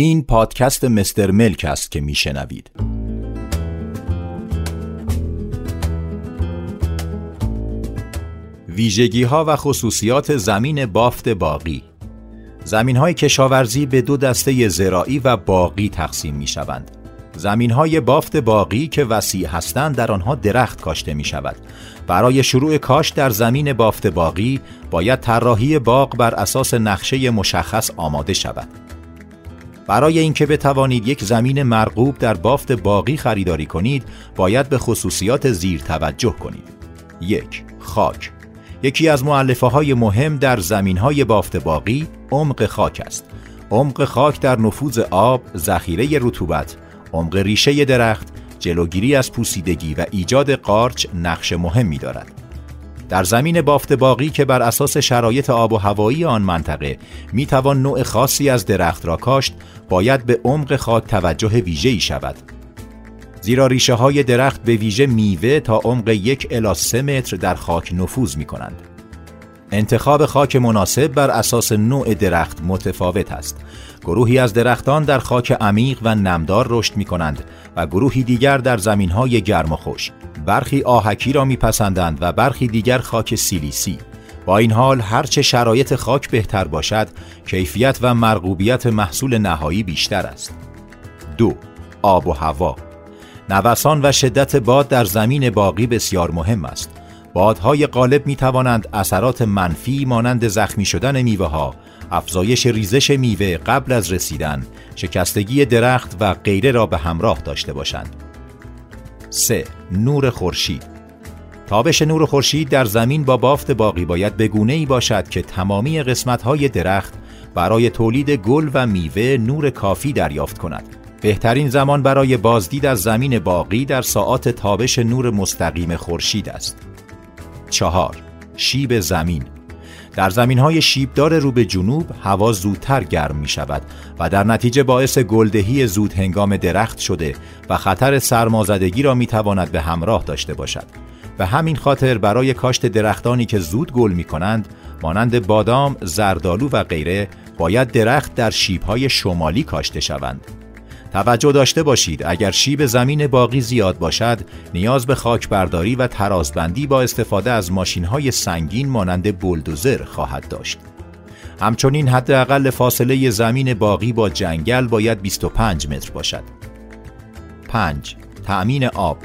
این پادکست مستر ملک است که میشنوید. ویژگی ها و خصوصیات زمین بافت باقی. زمین های کشاورزی به دو دسته زراعی و باقی تقسیم می شوند زمین های بافت باقی که وسیع هستند در آنها درخت کاشته می شود برای شروع کاشت در زمین بافت باقی باید طراحی باغ بر اساس نقشه مشخص آماده شود. برای اینکه بتوانید یک زمین مرغوب در بافت باقی خریداری کنید باید به خصوصیات زیر توجه کنید. یک خاک. یکی از معلفه های مهم در زمین های بافت باقی عمق خاک است. عمق خاک در نفوذ آب، ذخیره رطوبت، عمق ریشه درخت، جلوگیری از پوسیدگی و ایجاد قارچ نقش مهمی دارد. در زمین بافت باقی که بر اساس شرایط آب و هوایی آن منطقه می توان نوع خاصی از درخت را کاشت باید به عمق خاک توجه ویژه‌ای شود زیرا ریشه های درخت به ویژه میوه تا عمق یک الی سه متر در خاک نفوذ می کنند. انتخاب خاک مناسب بر اساس نوع درخت متفاوت است. گروهی از درختان در خاک عمیق و نمدار رشد می کنند و گروهی دیگر در زمین های گرم و خوش. برخی آهکی را میپسندند و برخی دیگر خاک سیلیسی. با این حال هرچه شرایط خاک بهتر باشد، کیفیت و مرغوبیت محصول نهایی بیشتر است. دو آب و هوا نوسان و شدت باد در زمین باقی بسیار مهم است. بادهای غالب می توانند اثرات منفی مانند زخمی شدن میوه ها، افزایش ریزش میوه قبل از رسیدن، شکستگی درخت و غیره را به همراه داشته باشند. 3. نور خورشید تابش نور خورشید در زمین با بافت باقی باید به گونه ای باشد که تمامی قسمت های درخت برای تولید گل و میوه نور کافی دریافت کند. بهترین زمان برای بازدید از زمین باقی در ساعات تابش نور مستقیم خورشید است. چهار شیب زمین در زمین های شیبدار رو به جنوب هوا زودتر گرم می شود و در نتیجه باعث گلدهی زود هنگام درخت شده و خطر سرمازدگی را می تواند به همراه داشته باشد. به همین خاطر برای کاشت درختانی که زود گل می کنند مانند بادام، زردالو و غیره باید درخت در شیبهای شمالی کاشته شوند. توجه داشته باشید. اگر شیب زمین باقی زیاد باشد نیاز به خاک برداری و ترازبندی با استفاده از ماشین های سنگین مانند بولدوزر خواهد داشت. همچنین حداقل فاصله زمین باقی با جنگل باید 25 متر باشد. 5. تأمین آب.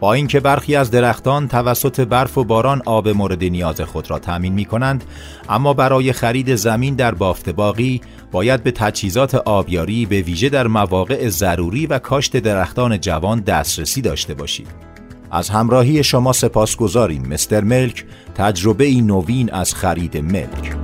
با اینکه برخی از درختان توسط برف و باران آب مورد نیاز خود را تأمین می کنند اما برای خرید زمین در بافت باقی باید به تجهیزات آبیاری به ویژه در مواقع ضروری و کاشت درختان جوان دسترسی داشته باشید. از همراهی شما سپاس گذاریم مستر ملک. تجربه نوین از خرید ملک.